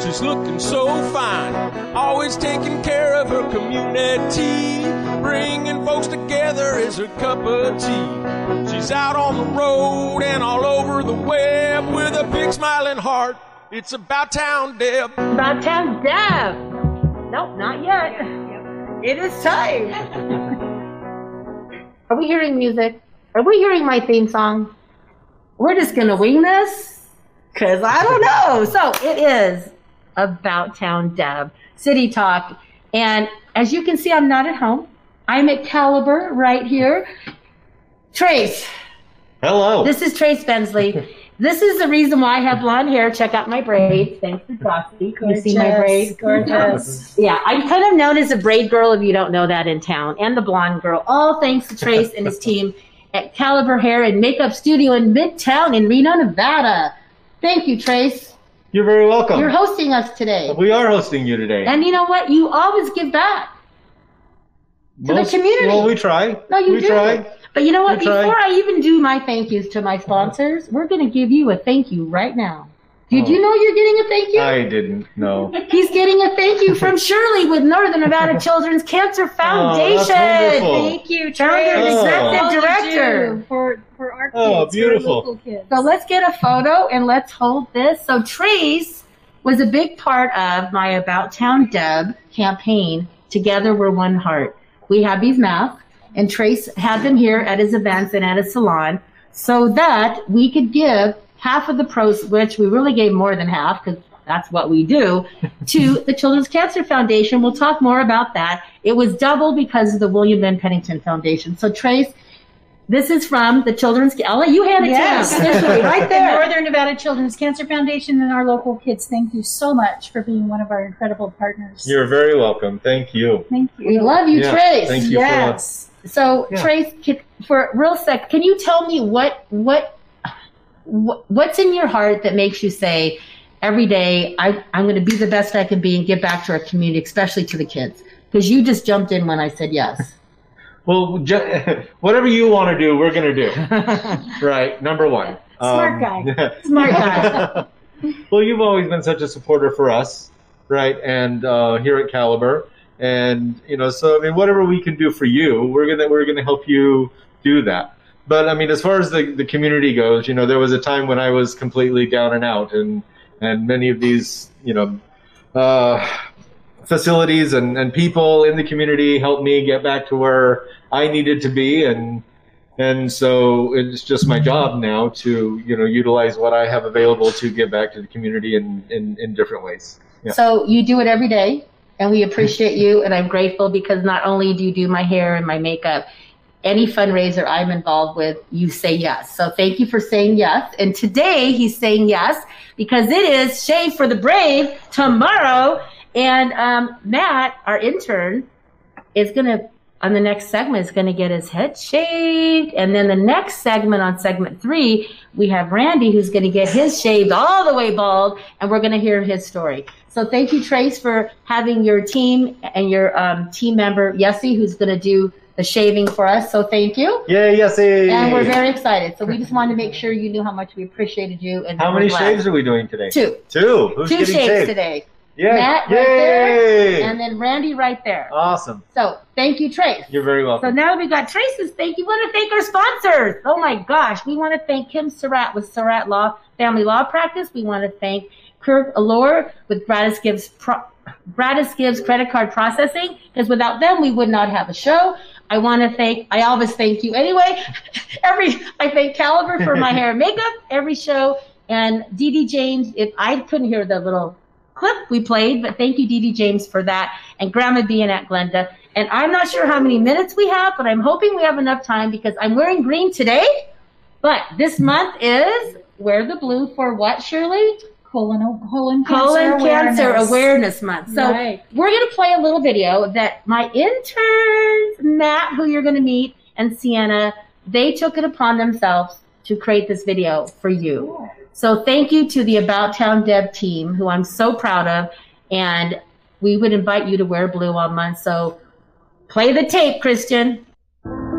She's looking so fine, always taking care of her community. Bringing folks together is her cup of tea. She's out on the road and all over the web with a big smiling heart. It's about town, Deb. About town Deb. Nope, not yet. It is time. Are we hearing music? Are we hearing my theme song? We're just gonna wing this? Cause I don't know. So it is about town Deb, City Talk. And as you can see, I'm not at home. I'm at Caliber right here. Trace, Hello. this is Trace Bensley. This is the reason why I have blonde hair. Check out my braids. Thanks to Frosty. Can you see my braids? Gorgeous. Yeah, I'm kind of known as a braid girl if you don't know that in town, and the blonde girl. All thanks to Trace and his team at Caliber Hair and Makeup Studio in Midtown in Reno, Nevada. Thank you, Trace. You're very welcome. You're hosting us today. we are hosting you today. And you know what? You always give back. to the community. Well, we try. No, you we do. try. But you know what? We try. Before I even do my thank yous to my sponsors, we're going to give you a thank you right now. Did Oh. you know you're getting a thank you? I didn't know. He's getting a thank you from Shirley with Northern Nevada Children's Cancer oh, Foundation. wonderful. Thank you, Founder Trace. and oh. executive All you director. For, for our oh, kids, Oh, for beautiful. local kids. So let's get a photo and let's hold this. So Trace was a big part of my About Town Deb campaign. Together we're one heart. We have these masks, and Trace had them here at his events and at his salon, so that we could give half of the pros, which we really gave more than half because that's what we do, to the Children's Cancer Foundation. We'll talk more about that. It was double because of the William Ben Pennington Foundation. So Trace, this is from the Children's. I'll let you hand it Yes. to him officially, right The there. Northern Nevada Children's Cancer Foundation and our local kids, thank you so much for being one of our incredible partners. You're very welcome. Thank you. thank you. We love you, Yeah, Trace. thank you for yes. So, Yeah. Trace, for real sec, can you tell me what what what- what's in your heart that makes you say every day I, I'm going to be the best I can be and give back to our community, especially to the kids? Because you just jumped in when I said yes. Well, ju- whatever you want to do, we're going to do. Right. Number one. Smart guy. Smart guy. well, you've always been such a supporter for us, right? And uh, here at Caliber, and you know, so I mean, whatever we can do for you, we're gonna we're gonna help you do that. But I mean, as far as the, the community goes, you know, there was a time when I was completely down and out, and and many of these, you know, uh, facilities and, and people in the community helped me get back to where I needed to be, and and so it's just my job now to you know utilize what I have available to give back to the community in in, in different ways. Yeah. So you do it every day, and we appreciate you, and I'm grateful because not only do you do my hair and my makeup, any fundraiser I'm involved with, you say yes. So thank you for saying yes. And today he's saying yes because it is Shave for the Brave tomorrow. And um, Matt, our intern, is going to, on the next segment, is going to get his head shaved. And then the next segment, on segment three, we have Randy who's going to get his shaved all the way bald, and we're going to hear his story. So thank you, Trace, for having your team and your um, team member, Yessie, who's going to do the shaving for us. So thank you. Yeah, yes, And we're very excited. So we just wanted to make sure you knew how much we appreciated you. And How many shaves are we doing today? Two. Two. Who's Two getting shaves shaved? today. Yay. Matt right Yay. there, and then Randy right there. awesome. So thank you, Trace. You're very welcome. So now that we've got Trace's thank you, we want to thank our sponsors. Oh my gosh, we want to thank Kim Surratt with Surratt Law Family Law Practice. We want to thank Kirk Allure with Gratis Gives Pro- Gratis Gives Credit Card Processing because without them we would not have a show. I want to thank. I always thank you anyway. Every I thank Caliber for my hair and makeup every show, and Dee Dee James. If I couldn't hear the little clip we played, but thank you, Dee Dee James, for that, and Grandma B and Aunt Glenda. And I'm not sure how many minutes we have, but I'm hoping we have enough time because I'm wearing green today. But this month is wear the blue for what, Shirley? Colon oh, colon cancer Colon awareness. Cancer Awareness Month. So Right. we're going to play a little video that my interns, Matt, who you're going to meet, and Sienna, they took it upon themselves to create this video for you. So thank you to the About Town Deb team, who I'm so proud of, and we would invite you to wear blue all month. So play the tape, Christian.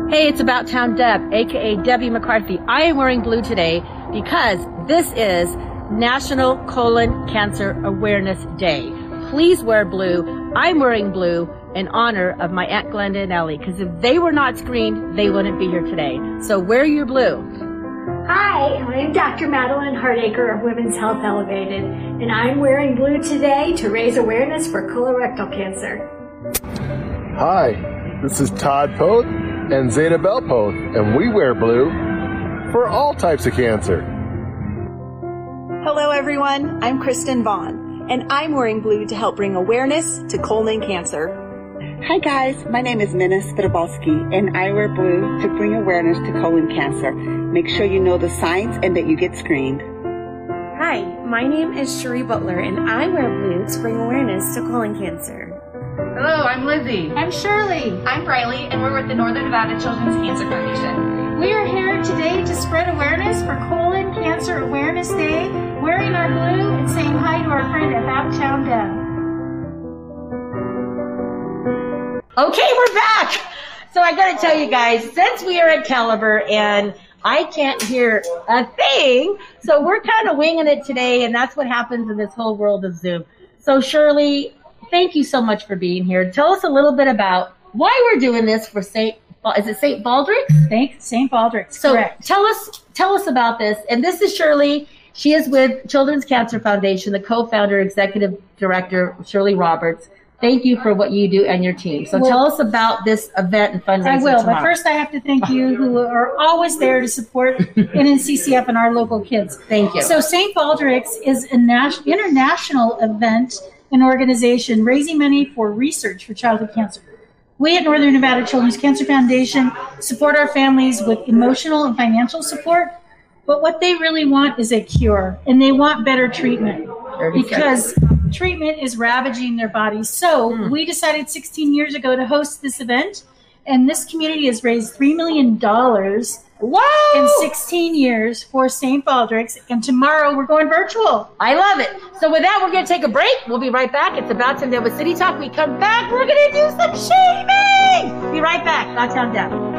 Hey, it's About Town Deb, aka Debbie McCarthy. I am wearing blue today because this is National Colon Cancer Awareness Day. Please wear blue. I'm wearing blue in honor of my Aunt Glenda and Ellie because if they were not screened, they wouldn't be here today. So wear your blue. Hi, I'm Dr. Madeline Hardacre of Women's Health Elevated, and I'm wearing blue today to raise awareness for colorectal cancer. Hi, this is Todd Poth and Zeta Bell Poth, and we wear blue for all types of cancer. Hello, everyone. I'm Kristen Vaughn, and I'm wearing blue to help bring awareness to colon cancer. Hi guys, my name is Minna Strabalski and I wear blue to bring awareness to colon cancer. Make sure you know the signs and that you get screened. Hi, my name is Cherie Butler and I wear blue to bring awareness to colon cancer. Hello, I'm Lizzie. I'm Shirley. I'm Briley, and we're with the Northern Nevada Children's Cancer Foundation. We are here today to spread awareness for Colon Cancer Awareness Day, wearing our blue and saying hi to our friend About Town Deb. Okay, we're back. So I got to tell you guys, since we are at Caliber and I can't hear a thing, so we're kind of winging it today, and that's what happens in this whole world of Zoom. So Shirley, thank you so much for being here. Tell us a little bit about why we're doing this for Saint. Is it Saint Baldrick's? Thank St. Baldrick's. So correct. tell us tell us about this. And this is Shirley. She is with Children's Cancer Foundation, the co-founder, executive director, Shirley Roberts. Thank you for what you do and your team. So Well- tell us about this event and fundraiser I will, tomorrow. but first I have to thank you who are always there to support NNCCF and our local kids. Thank you. So St. Baldrick's is an nas- international event and organization raising money for research for childhood cancer. We at Northern Nevada Children's Cancer Foundation support our families with emotional and financial support, but what they really want is a cure and they want better treatment because treatment is ravaging their bodies. So Hmm. we decided 16 years ago to host this event, and this community has raised $3 million Wow! in 16 years for St. Baldrick's, and tomorrow we're going virtual. I love it. So with that, we're going to take a break. We'll be right back. It's about time that with City Talk. We come back. We're going to do some shaming. Be right back. Downtown Deb.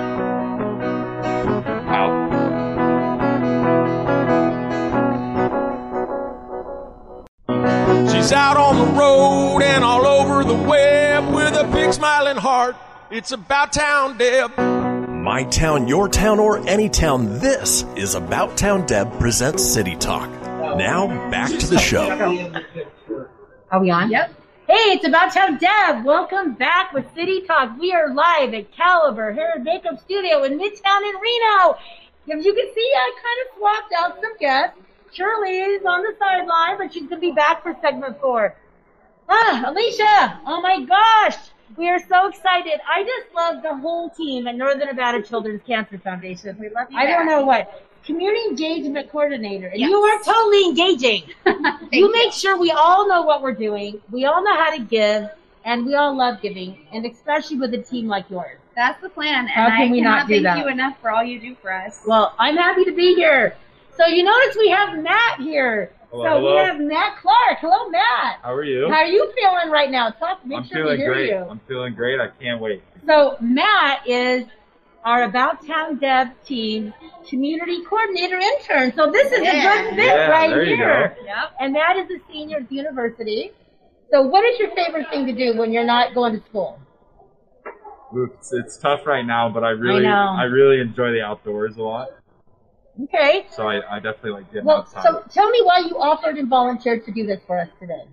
She's out on the road and all over the web with a big smiling heart. It's about town, Deb. My town, your town, or any town, this is About Town Deb presents City Talk. Now, back to the show. Are we on? Yep. Hey, it's About Town Deb. Welcome back with City Talk. We are live at Caliber Hair and Makeup Studio in Midtown in Reno. As you can see, I kind of swapped out some guests. Shirley is on the sideline, but she's going to be back for segment four. Ah, Alicia! Oh my gosh! We are so excited. I just love the whole team at Northern Nevada Children's Cancer Foundation. We love you I don't know what. Community engagement coordinator. And Yes. you are totally engaging. you make sure we all know what we're doing. We all know how to give, and we all love giving, and especially with a team like yours. That's the plan, and How can I we not do thank that? you enough for all you do for us. Well, I'm happy to be here. So you notice we have Matt here. Hello, so hello. we have Matt Clark. Hello, Matt. How are you? How are you feeling right now? Talk. Make I'm sure we feeling hear great. you. I'm feeling great. I can't wait. So Matt is our About Town Deb team community coordinator intern. So this is a good fit Yeah, right there you here. Yep. And Matt is a senior at the university. So what is your favorite thing to do when you're not going to school? It's, it's tough right now, but I really, know. I, really enjoy the outdoors a lot. Okay. So I, I definitely like getting Well, outside. so tell me why you offered and volunteered to do this for us today.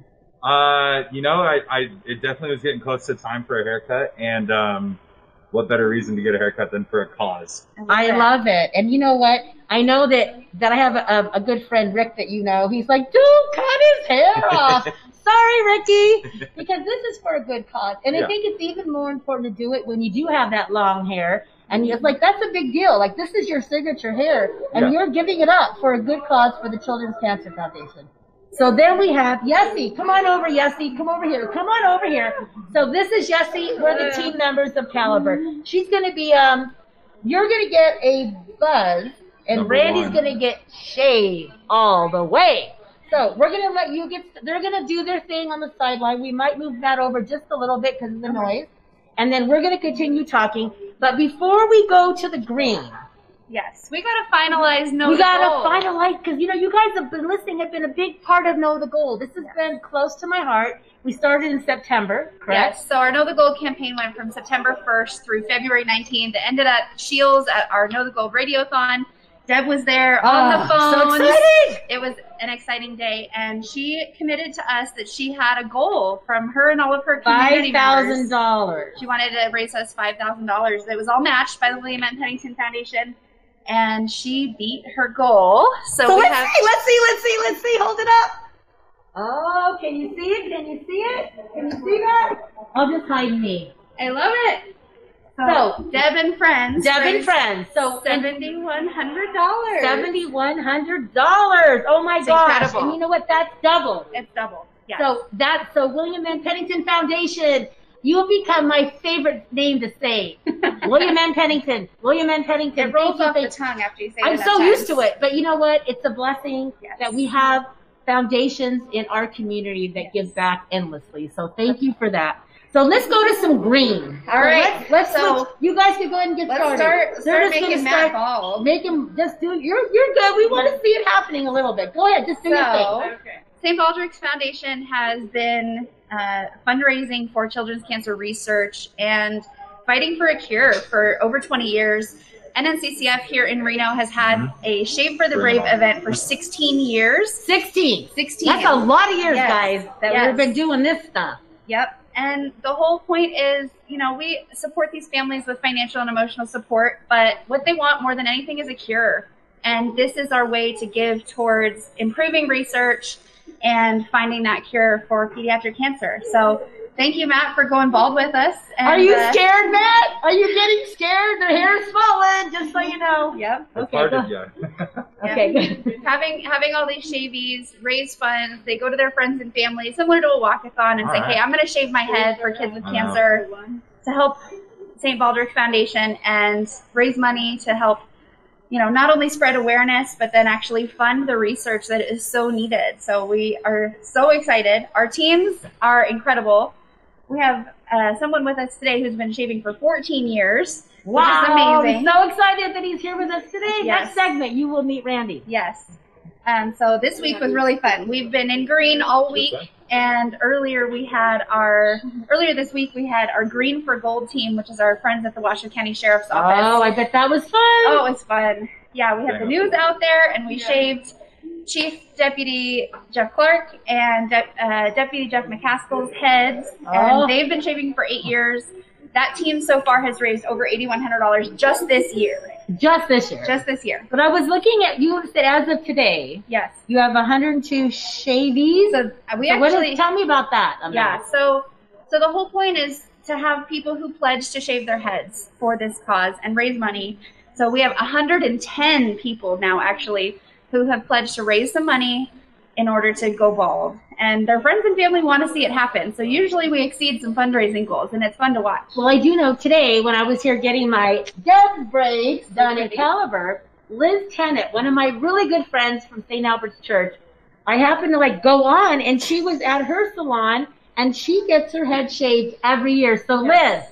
Uh, you know, I, I, it definitely was getting close to time for a haircut, and um, what better reason to get a haircut than for a cause? I love it. And you know what? I know that that I have a, a good friend, Rick, that you know. He's like, dude, cut his hair off. Sorry, Ricky, because this is for a good cause. And I think it's even more important to do it when you do have that long hair. And it's like, that's a big deal. Like, this is your signature hair, and Yeah. you're giving it up for a good cause for the Children's Cancer Foundation. So then we have Yessie. Come on over, Yessie. Come over here. Come on over here. So this is Yessie. We're the team members of Caliber. She's going to be, um, you're going to get a buzz, and Number Randy's going to get shaved all the way. So we're going to let you get, they're going to do their thing on the sideline. We might move that over just a little bit because of the noise. And then we're going to continue talking. But before we go to the green, Yes, we gotta finalize no we gotta finalize because you know you guys have been listening have been a big part of Know the Goal. This has been close to my heart. We started in September, correct? Yes, so our Know the Gold campaign went from September 1st through February 19th. It ended at Shields at our Know the Gold Radiothon. Deb was there on Oh, the phone. so excited! It was an exciting day, and she committed to us that she had a goal from her and all of her community Five members. thousand dollars. She wanted to raise us five thousand dollars. It was all matched by the William M. Pennington Foundation, and she beat her goal. So, So we let's have, see, let's see, let's see, let's see. Hold it up. Oh, can you see it? Can you see it? Can you see that? I'll just hide me. I love it. So, Deb and friends. Deb and friends. So seventy-one hundred dollars. seventy-one hundred dollars. Oh my It's gosh! incredible. And you know what? That's double. It's double. Yeah. So that's so William M. Pennington Foundation. You'll become my favorite name to say. William M. Pennington. William M. Pennington. it rolls off the tongue after you say it I'm so used to it, but you know what? It's a blessing Yes. that we have foundations in our community that give back endlessly. So thank you for that. So let's go to some green. All right. Let's, let's So, switch. you guys can go ahead and get Let's started. start, start just gonna making Matt start- bald. Make him just do. You're you're good. We want to see it happening a little bit. Go ahead, just do your So, thing. St. Baldrick's Foundation has been uh, fundraising for children's cancer research and fighting for a cure for over 20 years. NNCCF here in Reno has had a Shave for the Brave event for 16 years. Sixteen. 16. That's a lot of years, Yes. guys, that Yes. we've been doing this stuff. Yep. And the whole point is, you know, we support these families with financial and emotional support, but what they want more than anything is a cure. And this is our way to give towards improving research and finding that cure for pediatric cancer. So thank you, Matt, for going bald with us. And, Are you uh, scared, Matt? Are you getting scared? The hair's falling, just so you know. Yep. Okay, hard yeah. Okay, good. having having all these shavies raise funds. They go to their friends and family, similar to a walkathon, and All say, right. "Hey, I'm going to shave my head for kids with I know. cancer to help St. Baldrick Foundation and raise money to help." You know, not only spread awareness, but then actually fund the research that is so needed. So we are so excited. Our teams are incredible. We have uh, someone with us today who's been shaving for 14 years, Wow, which is amazing. I'm so excited that he's here with us today. Yes. Next segment, you will meet Randy. Yes. Um, so this week was really fun. We've been in green all week, and earlier we had our earlier this week we had our Green for Gold team, which is our friends at the Washoe County Sheriff's Office. Oh, I bet that was fun. Oh, it was fun. Yeah, we had the news out there, and we shaved Chief Deputy Jeff Clark and De- uh, Deputy Jeff McCaskill's heads, Oh. and they've been shaving for eight years. That team so far has raised over eighty-one hundred dollars just this year. Just this year. Just this year. but I was looking at you said as of today, Yes. you have 102 shavies. So uh, we So is- actually tell me about that. Yeah, so so the whole point is to have people who pledge to shave their heads for this cause and raise money. So we have 110 people now actually who have pledged to raise some money in order to go bald. And their friends and family want to see it happen. So usually we exceed some fundraising goals and it's fun to watch. Well, I do know today when I was here getting my dead braids done at Caliber, Liz Tennant, one of my really good friends from St. Albert's Church, I happened to like go on and she was at her salon and she gets her head shaved every year. So Liz,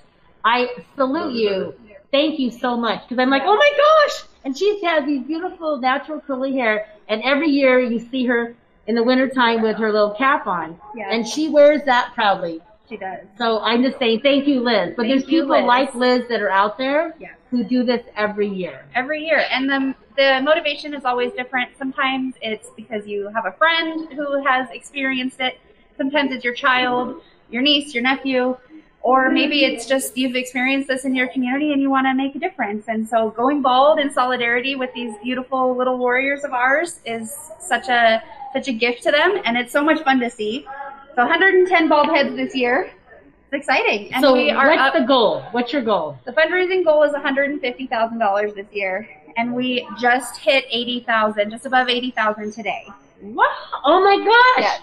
I salute you. Thank you so much. Because I'm like, oh my gosh. And she has these beautiful natural curly hair. And every year you see her in the wintertime with her little cap on. Yes. And she wears that proudly. She does. So I'm just saying thank you, Liz. But Thank there's people Liz. like Liz that are out there Yes. who do this every year. every year and the, the motivation is always different sometimes it's because you have a friend who has experienced it sometimes it's your child your niece your nephew or maybe it's just you've experienced this in your community and you want to make a difference and so going bald in solidarity with these beautiful little warriors of ours is such a such a gift to them and it's so much fun to see so 110 bald heads this year it's exciting and so we are what's up the goal? What's your goal? the fundraising goal is $150,000 this year, and we just hit 80,000, just above 80,000 today. Wow! Oh my gosh!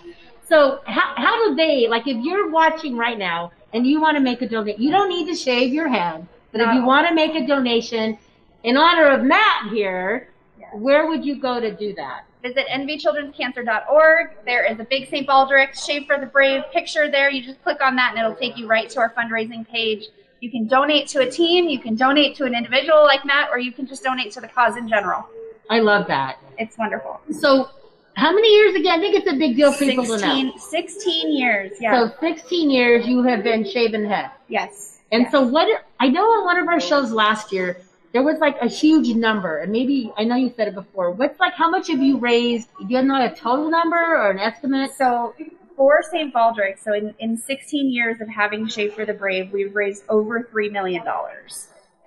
So how how do they like if you're watching right now and you want to make a donation? You don't need to shave your head, but if you want to make a donation in honor of Matt here, where would you go to do that? Visit nvchildrenscancer.org. There is a big St. Baldrick's Shave for the Brave picture there. You just click on that and it'll take you right to our fundraising page. You can donate to a team, you can donate to an individual like Matt, or you can just donate to the cause in general. I love that. It's wonderful. So how many years again? I think it's a big deal for people to know. 16, 16 years, yeah. So 16 years you have been shaving head. yes. And so what I know on one of our shows last year, there was like a huge number, and maybe I know you said it before. What's like how much have you raised? Do you know a total number or an estimate? So for St. Baldrick, so in, in 16 years of having Shave for the Brave, we've raised over $3 million.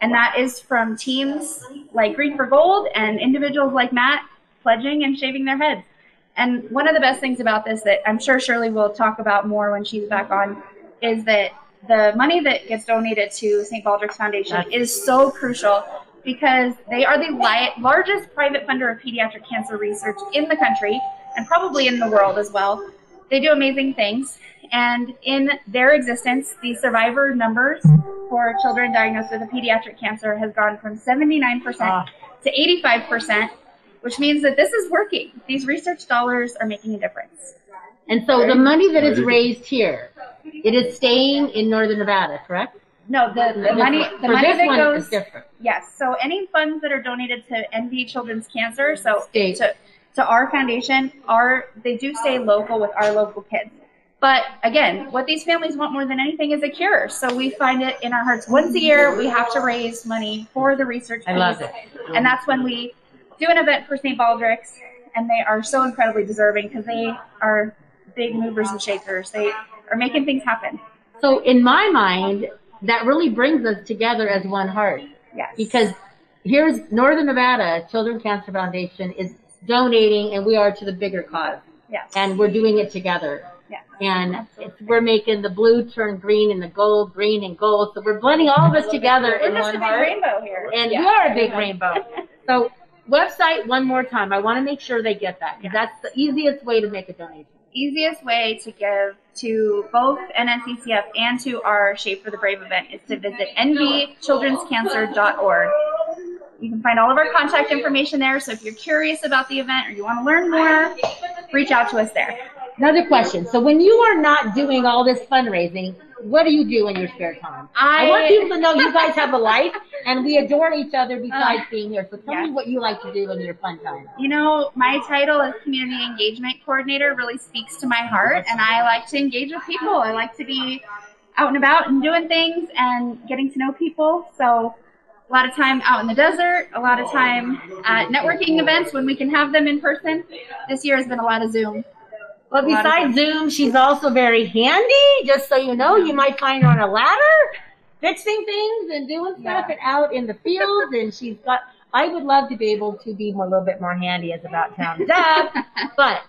And that is from teams like Green for Gold and individuals like Matt pledging and shaving their heads. And one of the best things about this that I'm sure Shirley will talk about more when she's back on is that the money that gets donated to St. Baldrick's Foundation is so crucial because they are the li- largest private funder of pediatric cancer research in the country and probably in the world as well. They do amazing things. And in their existence, the survivor numbers for children diagnosed with a pediatric cancer has gone from 79% ah. to 85%, which means that this is working. These research dollars are making a difference. And so the money that is raised here, it is staying in Northern Nevada, correct? No, the, the This money one- the for money this that one goes is different. Yes. So any funds that are donated to NV Children's Cancer, so State. to to our foundation, are they do stay local with our local kids. But again, what these families want more than anything is a cure. So we find it in our hearts once a year we have to raise money for the research. I love it. And that's when we do an event for St. Baldrick's, and they are so incredibly deserving because they are big movers and shakers. They are making things happen. So in my mind, that really brings us together as one heart. Yes. Because here's Northern Nevada Children's Cancer Foundation is donating, and we are to the bigger cause. Yes. And we're doing it together. Yes. And it's, we're making the blue turn green and the gold green and gold. So we're blending all of us together We're in just one a big heart. rainbow here. And Yeah. we are a big rainbow. So website one more time. I want to make sure they get that because that's the easiest way to make a donation. easiest way to give to both NNCCF and to our Shave for the Brave event is to visit nvchildrenscancer.org. You can find all of our contact information there. So if you're curious about the event or you want to learn more, reach out to us there. Another question. So when you are not doing all this fundraising, what do you do in your spare time? I- want people to know you guys have a life and we adore each other besides Uh, being here. So tell me what you like to do in your fun time. You know, my title as community engagement coordinator really speaks to my heart, and I like to engage with people. I like to be out and about and doing things and getting to know people. So, a lot of time out in the desert, a lot of time at networking events when we can have them in person. This year has been a lot of Zoom. But A lot of besides Zoom, she's also very handy. Just so you know, you might find her on a ladder, fixing things and doing stuff and out in the fields. And she's got. I would love to be able to be more, a little bit more handy as about town Deb, but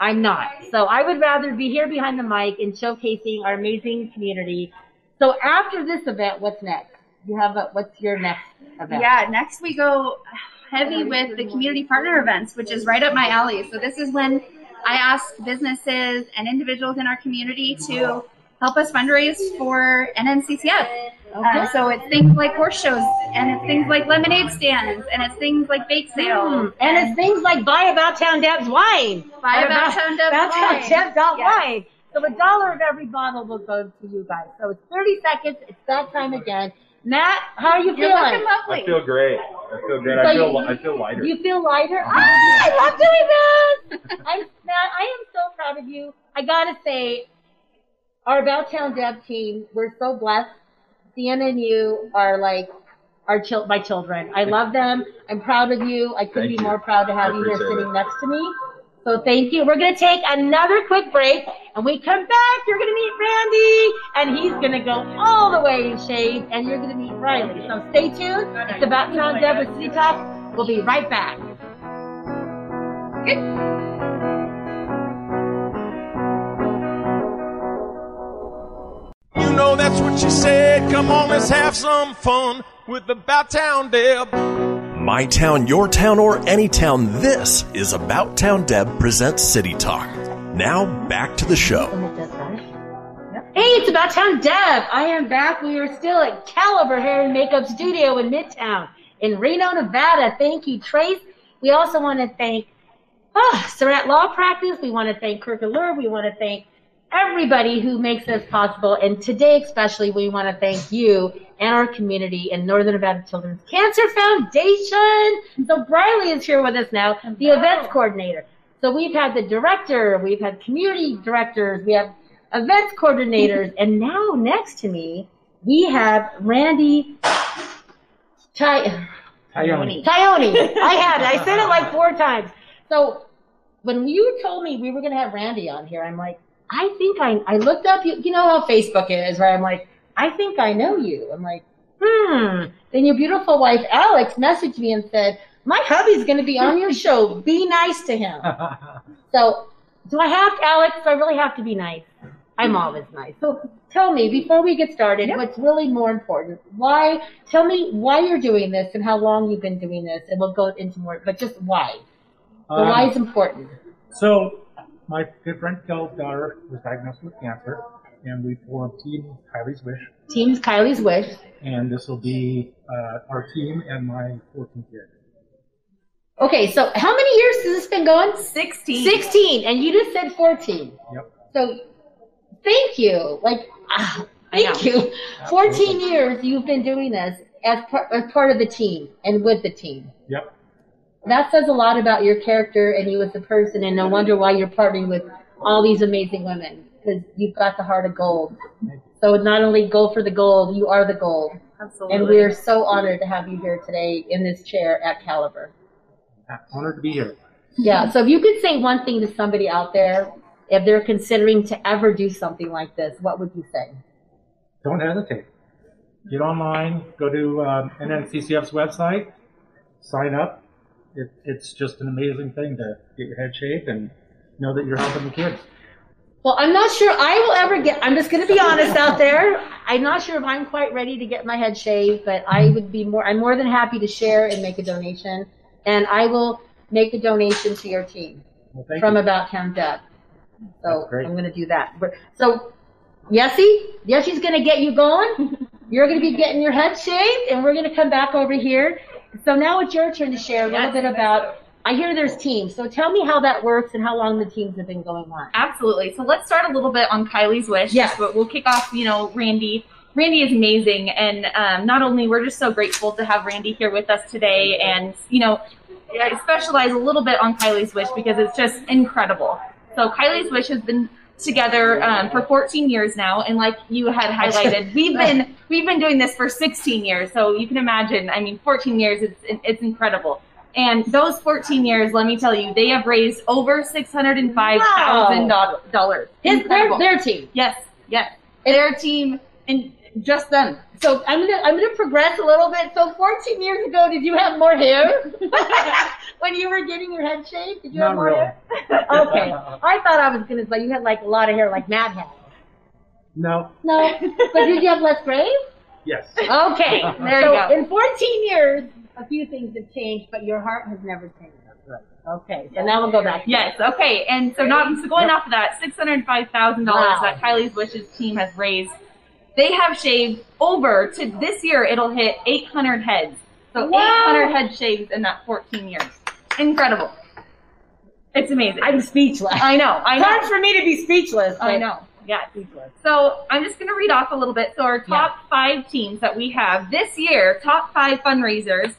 I'm not. So I would rather be here behind the mic and showcasing our amazing community. So after this event, what's next? You have a, what's your next event? Yeah, next we go heavy with the community partner events, which is right up my alley. So this is when I ask businesses and individuals in our community to help us fundraise for NNCCF. Uh, so it's things like horse shows, and it's things like lemonade stands, and it's things like bake sales, Mm, and it's things like buy about town Deb's wine. Buy About Town Deb's About Town wine. Deb dot Yes. wine. So a dollar of every bottle will go to you guys. So it's 30 seconds. It's that time again. Matt, how are you You're feeling? lovely. I feel great. I feel great. So I feel you- I feel lighter. You feel lighter? Ah, I love doing this. I'm Matt. I am so proud of you. I gotta say, our About Town Deb team, we're so blessed. Sienna and you are like our chil- my children. I love them. I'm proud of you. I couldn't Thank be you. more proud to have I you here sitting it. next to me. So thank you. We're gonna take another quick break, and we come back. You're gonna meet Randy, and he's gonna go all the way in shade, and you're gonna meet Riley. So stay tuned. It's about Town Deb with City Talk. We'll be right back. You know that's what she said. Come on, let's have some fun with the Town Deb. My town, your town, or any town, this is About Town Deb presents City Talk. Now, back to the show. Hey, it's About Town Deb. I am back. We are still at Caliber Hair and Makeup Studio in Midtown in Reno, Nevada. Thank you, Trace. We also want to thank oh, Surratt Law Practice. We want to thank Kirk Allure. We want to thank everybody who makes this possible. And today, especially, we want to thank you and our community and Northern Nevada Children's Cancer Foundation. So Briley is here with us now, the events coordinator. So we've had the director, we've had community directors, we have events coordinators, and now next to me, we have Randy Ty- Tyone. Tyone. I had it. I said it like four times. So when you told me we were going to have Randy on here, I'm like, I think I, I looked up, you, you know how Facebook is, right? I'm like, I think I know you. I'm like, hmm. Then your beautiful wife, Alex, messaged me and said, my hubby's going to be on your show. Be nice to him. So do I have to, Alex? Do I really have to be nice? I'm always nice. So tell me, before we get started, what's really more important? Why, tell me why you're doing this and how long you've been doing this, and we'll go into more, but just why. The Um, why is important. So, my good friend Kel's daughter was diagnosed with cancer, and we formed Team Kylie's Wish, Team's Kylie's Wish. and this will be uh, our team and my 14th year. Okay, so how many years has this been going? 16. 16, and you just said 14. Yep. So thank you. Like, ah, thank you. 14 years you've been doing this as, par- as part of the team and with the team. Yep. That says a lot about your character and you as a person, and no wonder why you're partnering with all these amazing women because you've got the heart of gold. So not only go for the gold, you are the gold. Absolutely. And we're so honored to have you here today in this chair at Caliber. Honored to be here. Yeah. So if you could say one thing to somebody out there, if they're considering to ever do something like this, what would you say? Don't hesitate. Get online, go to um, NNCCF's website, sign up. It, it's just an amazing thing to get your head shaved and know that you're helping the kids. Well, I'm not sure I will ever get. I'm just going to be honest out there. I'm not sure if I'm quite ready to get my head shaved, but I would be more. I'm more than happy to share and make a donation, and I will make a donation to your team Well, from you. About Town Deb. So I'm going to do that. So, Yessie, Yessie's going to get you going. You're going to be getting your head shaved, and we're going to come back over here. So now it's your turn to share a little bit about. I hear there's teams, so tell me how that works and how long the teams have been going on. Absolutely. So let's start a little bit on Kylie's wish. Yes. But we'll kick off, you know, Randy. Randy is amazing, and um, not only we're just so grateful to have Randy here with us today, and you know, I specialize a little bit on Kylie's wish because it's just incredible. So Kylie's wish has been together um, for 14 years now, and like you had highlighted, we've been we've been doing this for 16 years. So you can imagine. I mean, 14 years it's it's incredible. And those 14 years, let me tell you, they have raised over six hundred and five thousand dollars. His- their- their team. Yes, yes, their team, and just them. So I'm gonna I'm gonna progress a little bit. So 14 years ago, did you have more hair when you were getting your head shaved? Did you have more really. hair? Okay, I thought I was gonna say you had like a lot of hair, like Matt had. No. No, but did you have less gray? Yes. Okay, There so you go. In 14 years, a few things have changed, but your heart has never changed. Okay, so now we'll go back. Yes, okay. And so not so going off of that, six hundred five thousand dollars Wow. that Kylie's Wishes team has raised. They have shaved over to this year it'll hit eight hundred heads. So Wow. eight hundred head shaves in that fourteen years. Incredible. It's amazing. I'm speechless. I know. I It's know. hard for me to be speechless. I know. Yeah. speechless. So I'm just going to read off a little bit. So our top five teams that we have this year, top five fundraisers,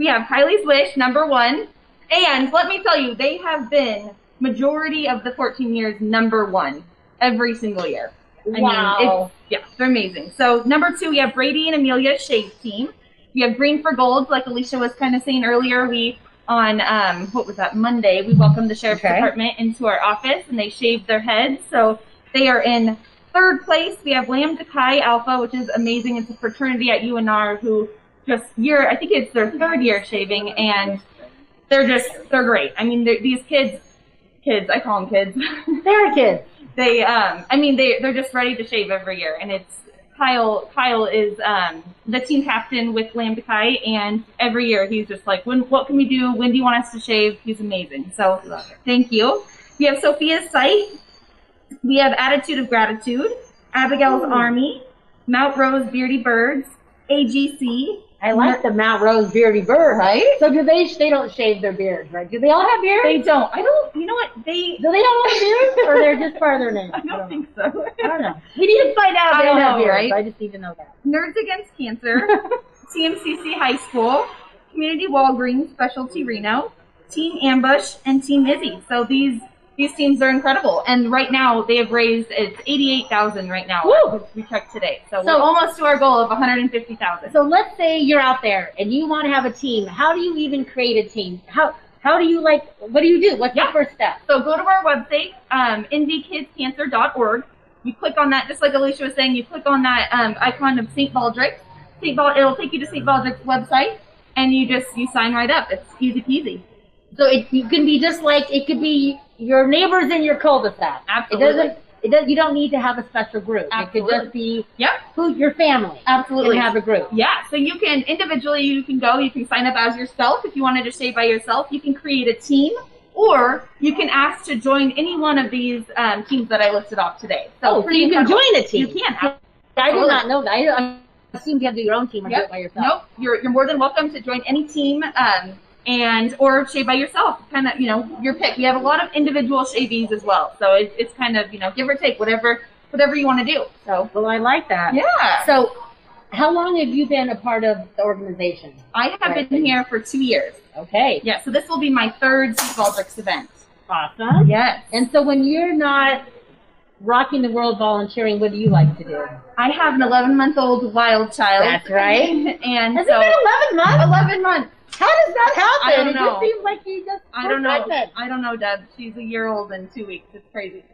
we have Kylie's Wish, number one. And let me tell you, they have been majority of the 14 years number one every single year. I Wow. mean, it's, yeah, they're amazing. So number two, we have Brady and Amelia Shave Team. We have Green for Gold, like Alicia was kind of saying earlier. We on um, what was that Monday? We welcomed the sheriff's Okay. department into our office, and they shaved their heads. So they are in third place. We have Lambda Chi Alpha, which is amazing. It's a fraternity at UNR who just year I think it's their third year shaving, and they're just they're great. I mean, these kids, kids, I call them kids. They're kids. They, um, I mean, they they're just ready to shave every year, and it's Kyle Kyle is um, the team captain with Lambda Chi, and every year he's just like, when what can we do? When do you want us to shave? He's amazing. So thank you. We have Sophia's site. We have Attitude of Gratitude, Abigail's Army, Mount Rose Beardy Birds, AGC. I like the Mount Rose beardy bird. Right? So do they? They don't shave their beards, right? Do they all have beards? They don't. I don't. You know what? They Do they all have beards, or they're just part of their name? I don't think so. I don't know. We need to find out I have know, beards. right? I just need to know that. Nerds Against Cancer, TMCC High School, Community Walgreens Specialty Reno, Team Ambush, and Team Izzy. So these these teams are incredible, and right now they have raised it's eighty eight thousand right now. Woo! We checked today, so, So- we're almost to our goal of one hundred and fifty thousand. So let's say you're out there and you want to have a team. How do you even create a team? How how do you like? What do you do? What's the first step? So go to our website, um, indiekidscancer.org. You click on that, just like Alicia was saying, you click on that um, icon of St. Baldrick's. St. Bald, it'll take you to St. Baldrick's website, and you just you sign right up. It's easy peasy. So it, it can be just like it could be your neighbors in your cul-de-sac. Absolutely. It doesn't. It does. You don't need to have a special group. Absolutely. It could just be Yep. who your family. Absolutely. Have a group. Yeah, so you can individually you can go, you can sign up as yourself if you wanted to stay by yourself. You can create a team, or you can ask to join any one of these um, teams that I listed off today. So oh, so you can join a team. You can. I did not know that. I, I assumed you had to do your own team or do Yep. it by yourself. Nope. You're you're more than welcome to join any team, um, and or shave by yourself. Kind of, you know, your pick. We have a lot of individual shavies as well, so it, it's kind of you know give or take whatever whatever you want to do. So Well, I like that. yeah. So, how long have you been a part of the organization? I have been here for two years. Okay. Yeah. So this will be my third St. Baldrick's event. Awesome. Yes. And so, when you're not rocking the world volunteering, what do you like to do? I have an 11 month old wild child. That's right. and Has so it been 11 months? 11 months. How does that happen? I don't It know. just seems like you just I don't know. pregnant. I don't know, Deb. She's a year old in two weeks. It's crazy.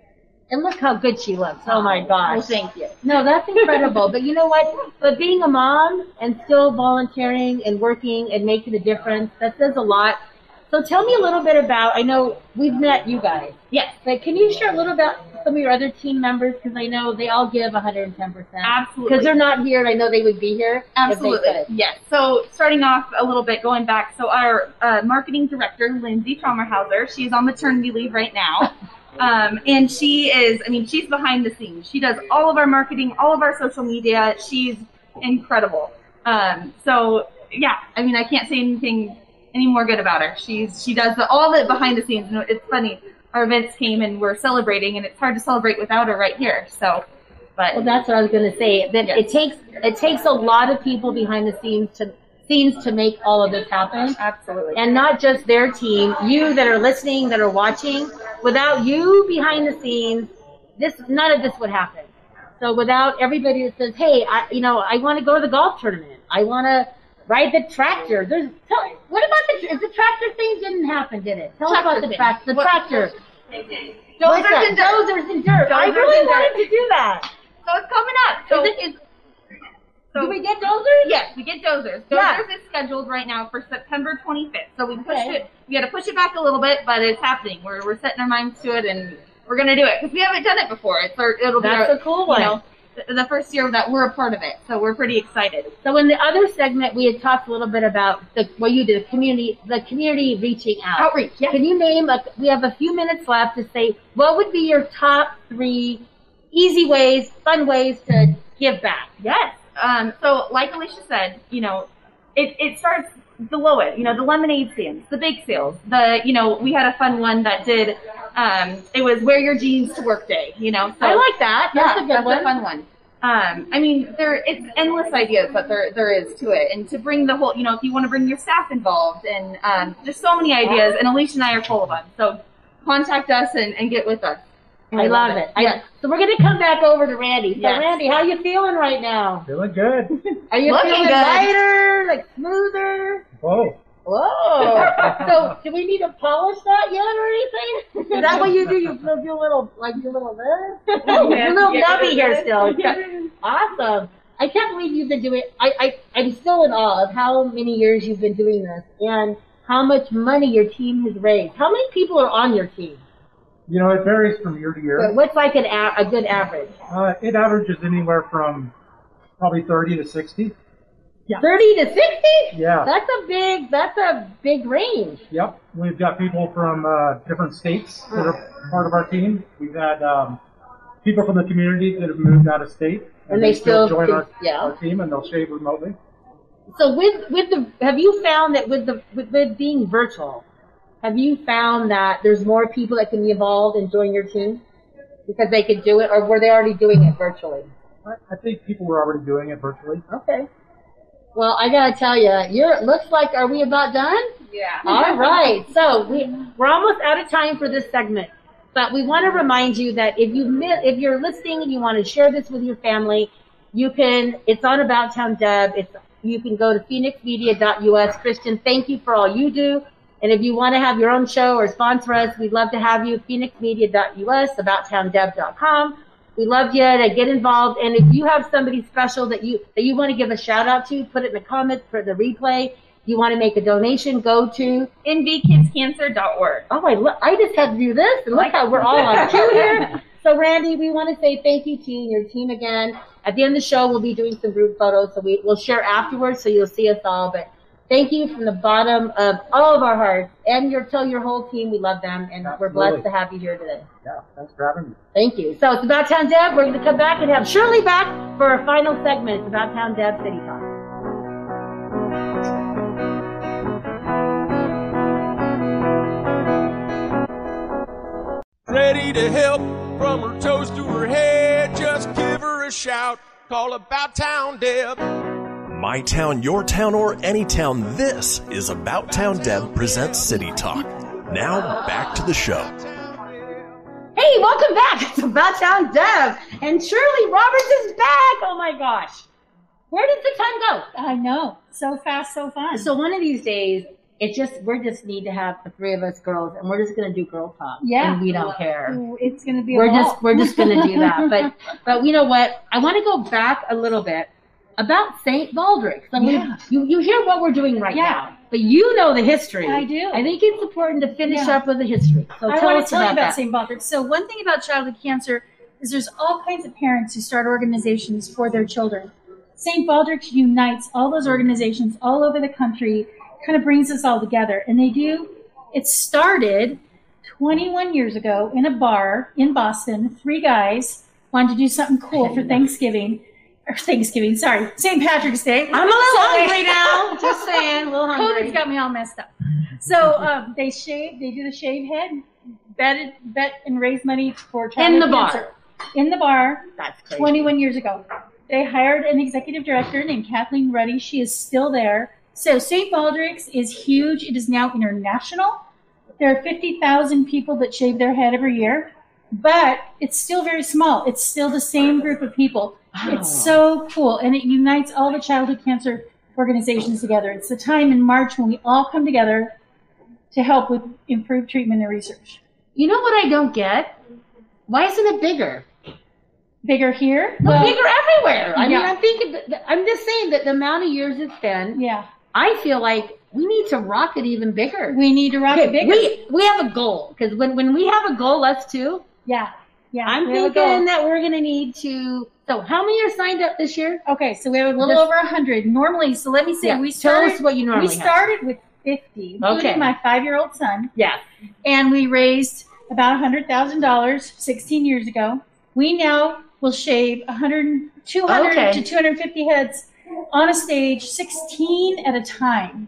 And look how good she looks. Oh my oh, gosh. Well, thank you. No, that's incredible. but you know what? But being a mom and still volunteering and working and making a difference, that says a lot. So tell me a little bit about, I know we've met you guys. Yes. But can you share a little about some of your other team members? Because I know they all give 110%. Absolutely. Because they're not here and I know they would be here. Absolutely. Yes. So starting off a little bit, going back. So our uh, marketing director, Lindsay Traumerhauser, she's on maternity leave right now. Um, and she is, I mean, she's behind the scenes. She does all of our marketing, all of our social media. She's incredible. Um, so yeah, I mean, I can't say anything any more good about her. She's, she does the, all of it behind the scenes. And it's funny. Our events came and we're celebrating and it's hard to celebrate without her right here. So, but Well, that's what I was going to say. That it takes it takes a lot of people behind the scenes to scenes to make all of this happen. Absolutely. And not just their team, you that are listening, that are watching. Without you behind the scenes, this none of this would happen. So without everybody that says, "Hey, I, you know, I want to go to the golf tournament. I want to ride the tractor." There's tell, what about the is the tractor thing didn't happen, did it? Tell us about the tractor. The What- tractor. Dozers What's and dirt. Dozers and dirt. I really and dirt. wanted to do that. So it's coming up. So Is it- so Do we get dozers? Yes, we get dozers. Dozers Yeah. is scheduled right now for September 25th. So we pushed Okay. it. We had to push it back a little bit, but it's happening. We're we're setting our minds to it, and we're gonna do it because we haven't done it before. It's our, it'll be That's our, a cool one. You know, the, first year that we're a part of it, so we're pretty excited. So in the other segment, we had talked a little bit about the what you did, the community, the community reaching out. Outreach, yeah. Can you name? A, we have a few minutes left to say what would be your top three easy ways, fun ways to give back. Yes. Um, so, like Alicia said, you know, it, it starts below it. You know, the lemonade stands, the bake sales, the you know, we had a fun one that did. Um, it was wear your jeans to work day. You know, so I like that. That's yeah, a good that's one. a fun one. Um, I mean, there it's endless ideas that there there is to it, and to bring the whole, you know, if you want to bring your staff involved, and um, there's so many ideas, and Alicia and I are full of them. So contact us and, and get with us. I love it. I- Yeah. so we're gonna come back over to Randy. So Yes. Randy, how you feeling right now? Feeling good. Are you Looking feeling good. lighter, like smoother? Whoa. Whoa! so, do we need to polish that yet or anything? Is that what you do? You do a little, like, do a little this? Oh, Yeah. a little Yeah. nubby here still. Yeah. Awesome. I can't believe you've been doing. I, I, I'm still in awe of how many years you've been doing this and how much money your team has raised. How many people are on your team? You know, it varies from year to year. But What's like an a, a good average? Uh, it averages anywhere from probably 30 to 60. Yeah. 30 to 60? Yeah. That's a big, that's a big range. Yep. We've got people from uh, different states that are part of our team. We've had um, people from the community that have moved out of state. And they still join our, yeah. our team and they'll shave remotely. So with with the have you found that with the with, with being virtual, have you found that there's more people that can be involved and join your team because they could do it, or were they already doing it virtually? I, I think people were already doing it virtually. Okay. Well, I gotta tell you, you're. It looks like are we about done? Yeah. All right. So we we're almost out of time for this segment, but we want to remind you that if you if you're listening and you want to share this with your family, you can. It's on About Town Deb. It's you can go to phoenixmedia.us. Christian, thank you for all you do. And if you want to have your own show or sponsor us, we'd love to have you. phoenixmedia.us, abouttowndeb.com. We love you to get involved. And if you have somebody special that you that you want to give a shout out to, put it in the comments for the replay. You want to make a donation, go to nvkidscancer.org. Oh, I, I just had to do this, and look how we're all on cue here. So, Randy, we want to say thank you to you and your team again. At the end of the show, we'll be doing some group photos, so we, we'll share afterwards, so you'll see us all. But thank you from the bottom of all of our hearts, and your tell your whole team. We love them, and we're blessed to have you here today. Yeah, thanks for having me. Thank you. So it's About Town Deb. We're going to come back and have Shirley back for our final segment. It's About Town Deb City Talk. Ready to help from her toes to her head. Just give her a shout. Call about town Deb. My town, your town, or any town, this is About Town Deb presents City Talk. Now, back to the show. Hey, welcome back. It's About Town Deb. And Shirley Roberts is back. Oh my gosh. Where did the time go? I know. So fast, so fun. So one of these days, it just we just need to have the three of us girls, and we're just gonna do girl talk. Yeah. and we don't care. It's going to be We're ball. just we're just gonna do that. But but you know what? I want to go back a little bit about Saint Baldrick's. I mean, Yeah. you you hear what we're doing right Yeah. now, but you know the history. I do. I think it's important to finish Yeah. up with the history. So I tell want us to tell you about about that. St. Baldrick's. So one thing about childhood cancer is there's all kinds of parents who start organizations for their children. St. Baldrick's unites all those organizations all over the country, kind of brings us all together. And they do, it started 21 years ago in a bar in Boston. Three guys wanted to do something cool for Thanksgiving. Or Thanksgiving, sorry, St. Patrick's Day. I'm a little hungry now. Just saying, a little hungry. COVID's got me all messed up. So um, they shave, they do the shave head, bet, bet and raise money for childhood In the bar. In the bar, That's crazy. 21 years ago. They hired an executive director named Kathleen Ruddy. She is still there. So St. Baldrick's is huge. It is now international. There are 50,000 people that shave their head every year, but it's still very small. It's still the same group of people. It's so cool, and it unites all the childhood cancer organizations together. It's the time in March when we all come together to help with improved treatment and research. You know what I don't get? Why isn't it bigger? Bigger here? Well, Well, bigger everywhere. I mean, yeah. I'm thinking. I'm just saying that the amount of years it's been. Yeah. I feel like we need to rock it even bigger. We need to rock it bigger. We we have a goal because when when we have a goal, us too. Yeah. Yeah. I'm we have a thinking that we're gonna need to. So, how many are signed up this year? Okay, so we have a little This- over a hundred. Normally, so let me say Yeah, we tell started. us what you normally we have. started with fifty, including Okay. my five-year-old son, Yes. and we raised about hundred thousand dollars sixteen years ago. We now will shave 100, 200 Okay. to two hundred fifty heads on a stage, sixteen at a time.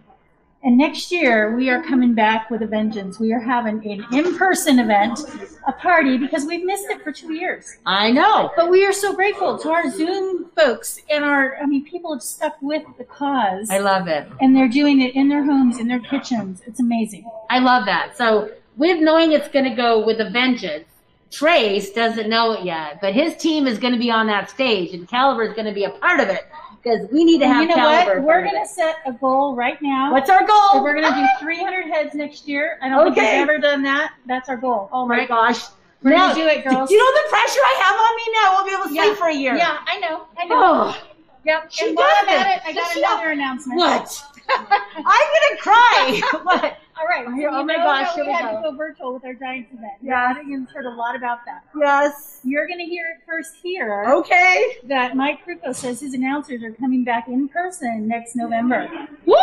And next year we are coming back with a vengeance. We are having an in-person event, a party, because we've missed it for two years. I know. But we are so grateful to our Zoom folks and our, I mean, people have stuck with the cause. I love it. And they're doing it in their homes, in their kitchens. It's amazing. I love that. So, with knowing it's going to go with a vengeance, Trace doesn't know it yet, but his team is going to be on that stage, and Caliber is going to be a part of it because we need to And have you know Caliber. what? We're going to set a goal right now. What's our goal? So we're going to do 300 heads next year. I don't think we've ever done that. That's our goal. Oh my gosh. We're Now, going to do it, girls. Do you know the pressure I have on me now? We'll be able to Yeah. sleep for a year. Yeah, I know. I know. Oh, Yep. She and while I'm at it. it, I Does got she another announcement. What? I'm gonna cry. what? All right. So Oh my gosh, we we had go. to go virtual with our Giants event. Yeah, The audience heard a lot about that. Yes. You're gonna hear it first here. Okay. That Mike Krukow says his announcers are coming back in person next November. Woo!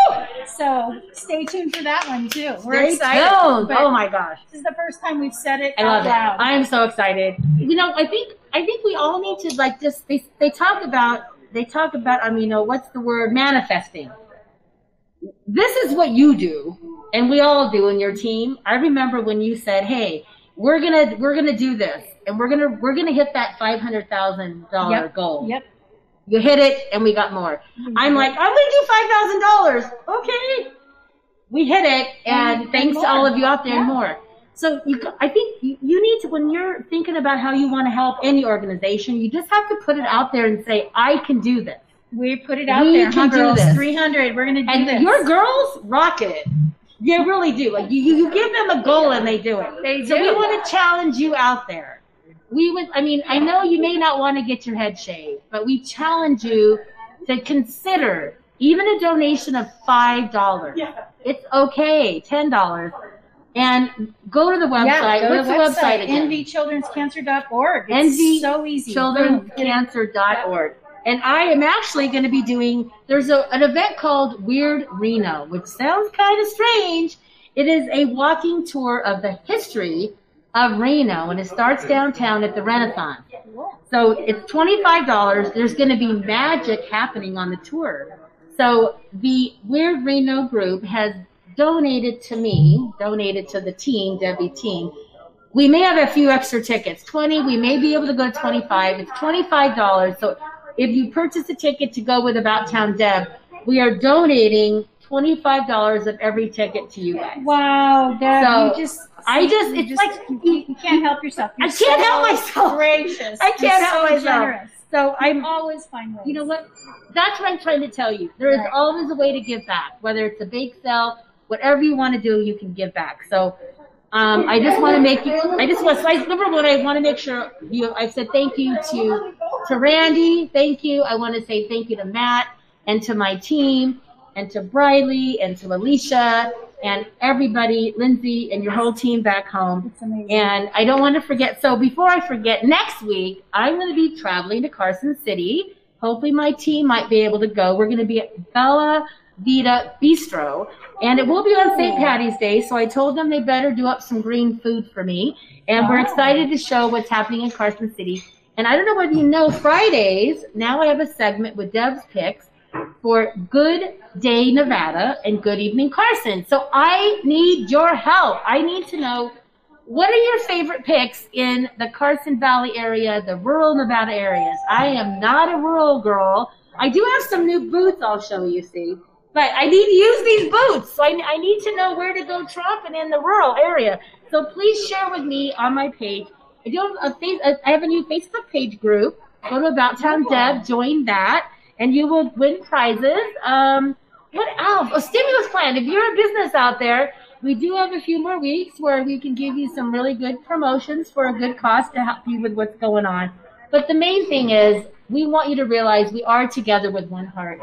So stay tuned for that one too. We're Stay excited. Oh my gosh. This is the first time we've said it I out love loud. it. I'm so excited. You know, I think I think we all need to like just they they talk about they talk about I mean, you know, what's the word manifesting. This is what you do, and we all do in your team. I remember when you said, "Hey, we're gonna we're gonna do this, and we're gonna we're gonna hit that five hundred thousand dollar Yep. goal." Yep. You hit it, and we got more. I'm like, I'm gonna do five thousand dollars. Okay, we hit it, and, And- thanks and to all of you out there, and more. So you, I think you, you need to, when you're thinking about how you want to help any organization, you just have to put it out there and say, I can do this. We put it out We there, huh, girls? 300. We're gonna do And this. your girls rock it. You really do. Like you, you, you give them a goal and they do it. They So we want to challenge you out there. We would, I mean, I know you may not want to get your head shaved, but we challenge you to consider even a donation of five dollars. Yeah. It's okay, ten dollars, and go to the website. Yeah, go to What's the website, website, again? nvchildrenscancer.org. It's Envy so easy. childrencancer.org. And I am actually going to be doing, there's a, an event called Weird Reno, which sounds kind of strange. It is a walking tour of the history of Reno, and it starts downtown at the Renaissance. So it's $25. There's going to be magic happening on the tour. So the Weird Reno group has donated to me, donated to the team, Debbie team, we may have a few extra tickets 20 we may be able to go to 25 it's $25 so if you purchase a ticket to go with about town deb we are donating $25 of every ticket to you guys Wow, Deb, So, you just I just- you it's like- you, you can't help yourself. I You're can't so help myself. Gracious. i can't You're help so myself Generous. so i'm always find ways. you know what that's what i'm trying to tell you there is Right. always a way to give back whether it's a bake sale whatever you want to do you can give back so um, I just want to make you. I just want. So I, number one, I want to make sure you. I said thank you to to Randy. Thank you. I want to say thank you to Matt and to my team and to Briley and to Alicia and everybody, Lindsay and your whole team back home. It's amazing. And I don't want to forget. So before I forget, next week I'm going to be traveling to Carson City. Hopefully my team might be able to go. We're going to be at Bella Vita Bistro, and it will be on St. Patty's Day. So I told them they better do up some green food for me. And we're oh. excited to show what's happening in Carson City. And I don't know whether you know, Fridays now I have a segment with Deb's picks for Good Day Nevada and Good Evening Carson. So I need your help. I need to know what are your favorite picks in the Carson Valley area, the rural Nevada areas? I am not a rural girl. I do have some new boots I'll show you, see. But I need to use these boots. So I, I need to know where to go tromping in the rural area. So please share with me on my page. I do have a face, I have a new Facebook page group. Go to About Town Deb, join that, and you will win prizes. Um, what else? A stimulus plan. If you're a business out there, we do have a few more weeks where we can give you some really good promotions for a good cost to help you with what's going on. But the main thing is, we want you to realize we are together with one heart.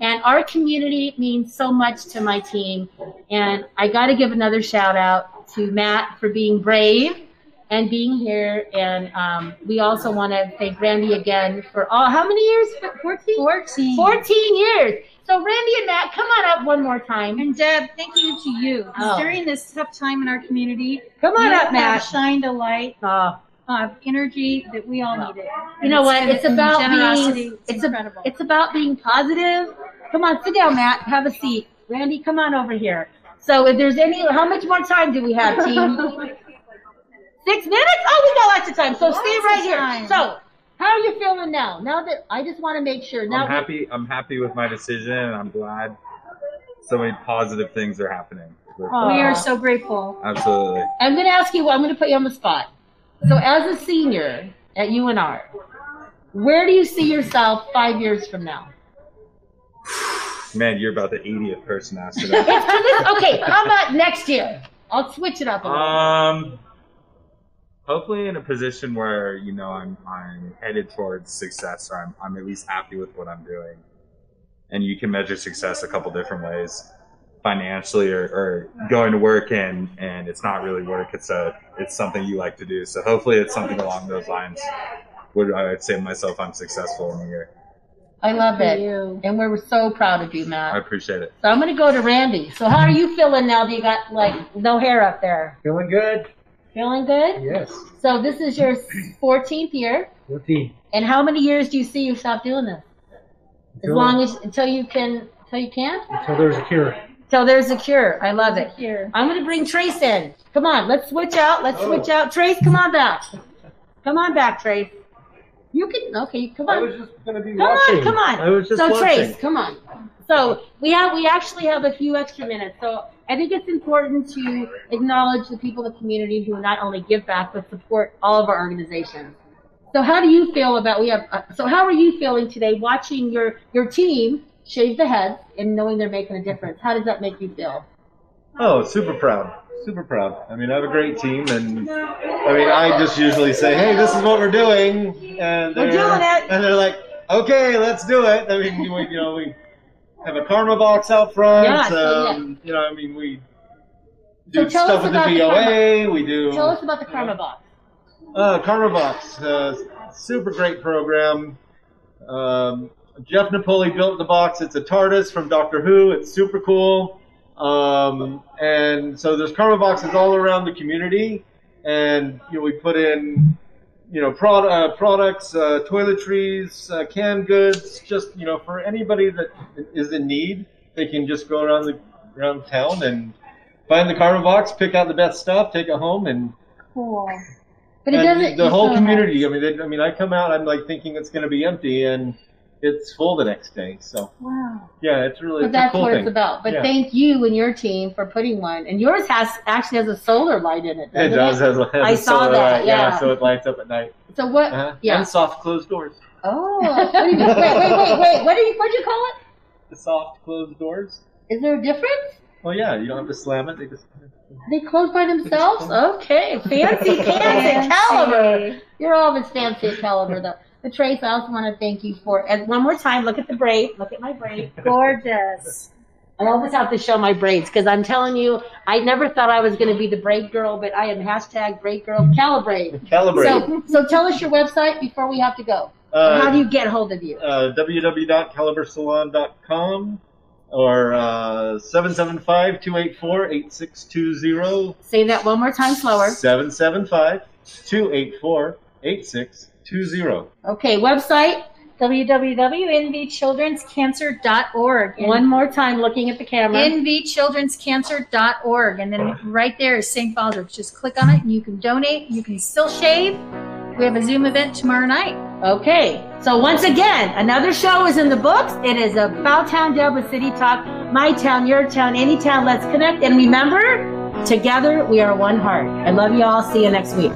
And our community means so much to my team. And I got to give another shout out to Matt for being brave and being here. And um, we also want to thank Randy again for all, how many years? 14? 14. 14 years. So Randy and Matt, come on up one more time. And Deb, thank you to you. Oh. During this tough time in our community, Come on up, Matt. shined a light Oh. Of energy that we all needed. You know what? It's and about being. It's, It's, a, incredible. it's about being positive. Come on, sit down, Matt. Have a seat. Randy, come on over here. So, if there's any, how much more time do we have, team? Six minutes? Oh, we got lots of time. So stay right here. time. So, how are you feeling now? Now that I just want to make sure. Now, I'm happy. I'm happy with my decision, and I'm glad so many positive things are happening. with- Aw. we are so grateful. Absolutely. I'm going to ask you. I'm going to put you on the spot. So, as a senior at UNR, where do you see yourself five years from now? Man, you're about the 80th person asking that. okay, how about next year? I'll switch it up a little. um, hopefully in a position where you know I'm I'm headed towards success, or I'm I'm at least happy with what I'm doing, and you can measure success a couple different ways financially or, or uh-huh. going to work and and it's not really work it's a it's something you like to do so hopefully it's something along those lines would i would say to myself i'm successful in a year I love For it. you. And we're so proud of you, Matt. i appreciate it So I'm going to go to Randy. So how are you feeling now that you got like no hair up there? Feeling good? Feeling good? Yes. So this is your 14th year. 14. And how many years do you see yourself doing this? As long as until you can until you can? Until there's a cure. Till there's a cure. I love it. Here. I'm gonna bring Trace in. Come on, let's switch out. Let's switch out. Trace, come on back. Come on back, Trace. You can okay, come on. I was just gonna be Come watching. on, come on. I was just so watching. Trace, come on. So we have we actually have a few extra minutes. So I think it's important to acknowledge the people in the community who not only give back but support all of our organizations. So how do you feel about we have? Uh, so how are you feeling today, watching your your team shave the head and knowing they're making a difference? How does that make you feel? Oh, super proud. Super proud. I mean, I have a great team, and I mean, I just usually say, "Hey, this is what we're doing," and We're they're, doing it. and they're like, "Okay, let's do it." I mean, we, you know, we have a karma box out front. Yeah, so, um, You know, I mean, we do tell stuff with the about the we do. Tell us about the Karma Box. Uh, Karma Box, uh, super great program. Um, Jeff Napoli built the box. It's a TARDIS from Doctor Who. It's super cool. Um, and so there's Karma boxes all around the community, and you know we put in you know prod, uh, products, uh, toiletries, uh, canned goods, just you know for anybody that is in need, they can just go around the around town and find the Karma box, pick out the best stuff, take it home, and Cool. But it doesn't. the whole community. I mean, they, I mean, I come out, I'm like thinking it's going to be empty, and it's full the next day. So Wow. yeah, it's really But it's that's a cool what thing. it's about. But Yeah. thank you and your team for putting one. And yours has actually has a solar light in it. It doesn't does has, has I a saw solar that. light, yeah. so it lights up at night. So what? Uh-huh. Yeah. And soft closed doors. Oh, what do you mean? Wait, wait, wait, wait. What do you? What do you call it? The soft closed doors. Is there a difference? Well, yeah, you don't have to slam it. They just They close by themselves? Okay, fancy pants Fancy. at Caliber. You're always fancy at Caliber, though. But Trace, I also want to thank you for, and one more time, look at the braid. Look at my braid. Gorgeous. I always have to show my braids because I'm telling you, I never thought I was going to be the braid girl, but I am hashtag braid girl calibrate. calibrate. So, so tell us your website before we have to go. Uh, How do you get hold of you? uh, www.calibersalon.com or uh, 775-284-8620. Say that one more time slower. 775-284-8620. Okay, website. www.nvchildrenscancer.org. And One more time, looking at the camera. nvchildrenscancer.org. And then right there is St. Baldrick's. Just click on it and you can donate. You can still shave. We have a Zoom event tomorrow night. Okay, so once again, another show is in the books. It is about Town Delta City Talk, my town, your town, any town. Let's connect. And remember, together we are one heart. I love you all. See you next week.